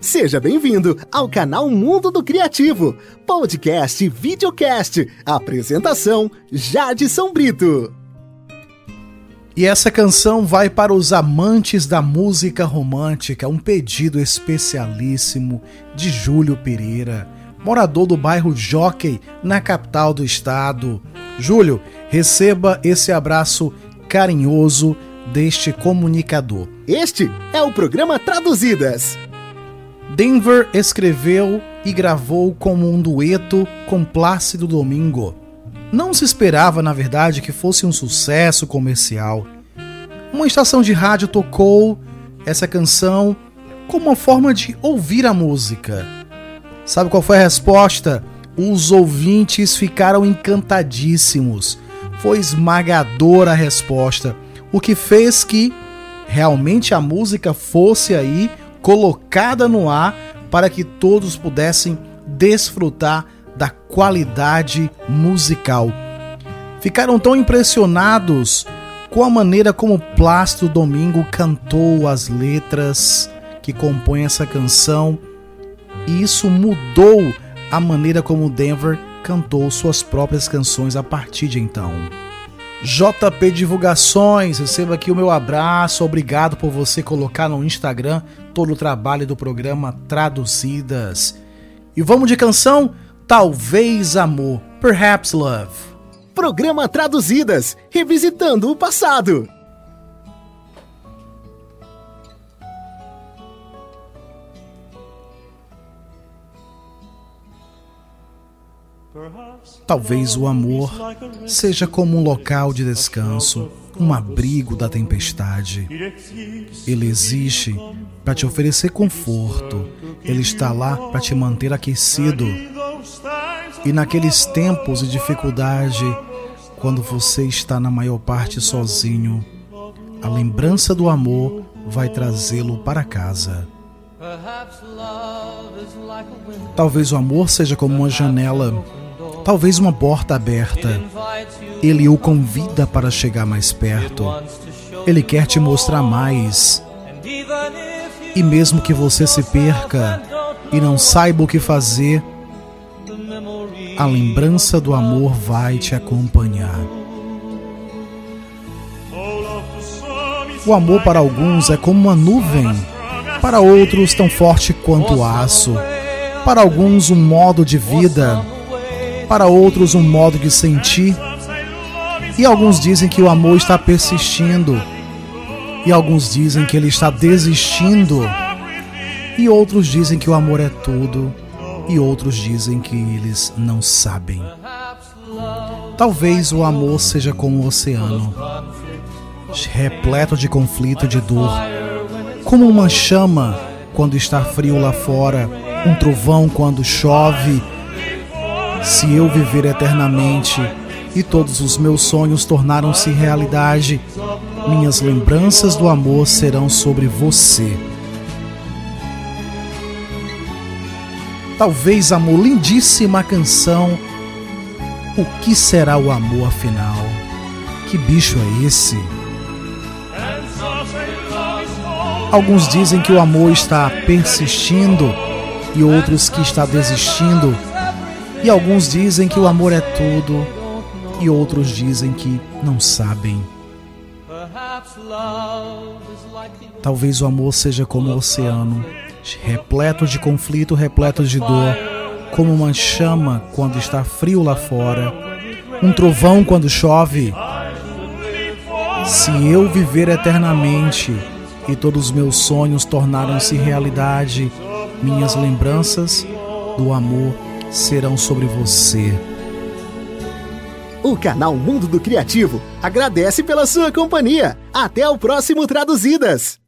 Seja bem-vindo ao canal Mundo do Criativo, podcast e videocast. Apresentação: Jadson Brito. E essa canção vai para os amantes da música romântica, um pedido especialíssimo de Júlio Pereira, morador do bairro Jockey, na capital do estado. Júlio, receba esse abraço carinhoso deste comunicador. Este é o programa Traduzidas. Denver escreveu e gravou como um dueto com Plácido Domingo. Não se esperava, na verdade, que fosse um sucesso comercial. Uma estação de rádio tocou essa canção como uma forma de ouvir a música. Sabe qual foi a resposta? Os ouvintes ficaram encantadíssimos. Foi esmagadora a resposta, o que fez que realmente a música fosse aí colocada no ar para que todos pudessem desfrutar da qualidade musical. Ficaram tão impressionados com a maneira como Plácido Domingo cantou as letras que compõem essa canção, e isso mudou a maneira como Denver cantou suas próprias canções a partir de então. JP Divulgações, receba aqui o meu abraço, obrigado por você colocar no Instagram todo o trabalho do programa Traduzidas. E vamos de canção? Talvez Amor, Perhaps Love. Programa Traduzidas, revisitando o passado. Talvez o amor seja como um local de descanso, um abrigo da tempestade. Ele existe para te oferecer conforto, ele está lá para te manter aquecido. E naqueles tempos de dificuldade, quando você está na maior parte sozinho, a lembrança do amor vai trazê-lo para casa. Talvez o amor seja como uma janela talvez uma porta aberta. Ele o convida para chegar mais perto. Ele quer te mostrar mais. E mesmo que você se perca e não saiba o que fazer, a lembrança do amor vai te acompanhar. O amor para alguns é como uma nuvem, para outros tão forte quanto o aço, para alguns um modo de vida para outros um modo de sentir. E alguns dizem que o amor está persistindo, e alguns dizem que ele está desistindo, e outros dizem que o amor é tudo, e outros dizem que eles não sabem. Talvez o amor seja como o oceano, repleto de conflito e de dor, como uma chama quando está frio lá fora, um trovão quando chove se eu viver eternamente e todos os meus sonhos tornaram-se realidade, minhas lembranças do amor serão sobre você. Talvez, amor, lindíssima canção. O que será o amor afinal? Que bicho é esse? Alguns dizem que o amor está persistindo e outros que está desistindo e alguns dizem que o amor é tudo, e outros dizem que não sabem. Talvez o amor seja como o oceano, repleto de conflito, repleto de dor, como uma chama quando está frio lá fora, um trovão quando chove. Se eu viver eternamente e todos os meus sonhos tornaram-se realidade, minhas lembranças do amor serão sobre você. O canal Mundo do Criativo agradece pela sua companhia. Até o próximo Traduzidas!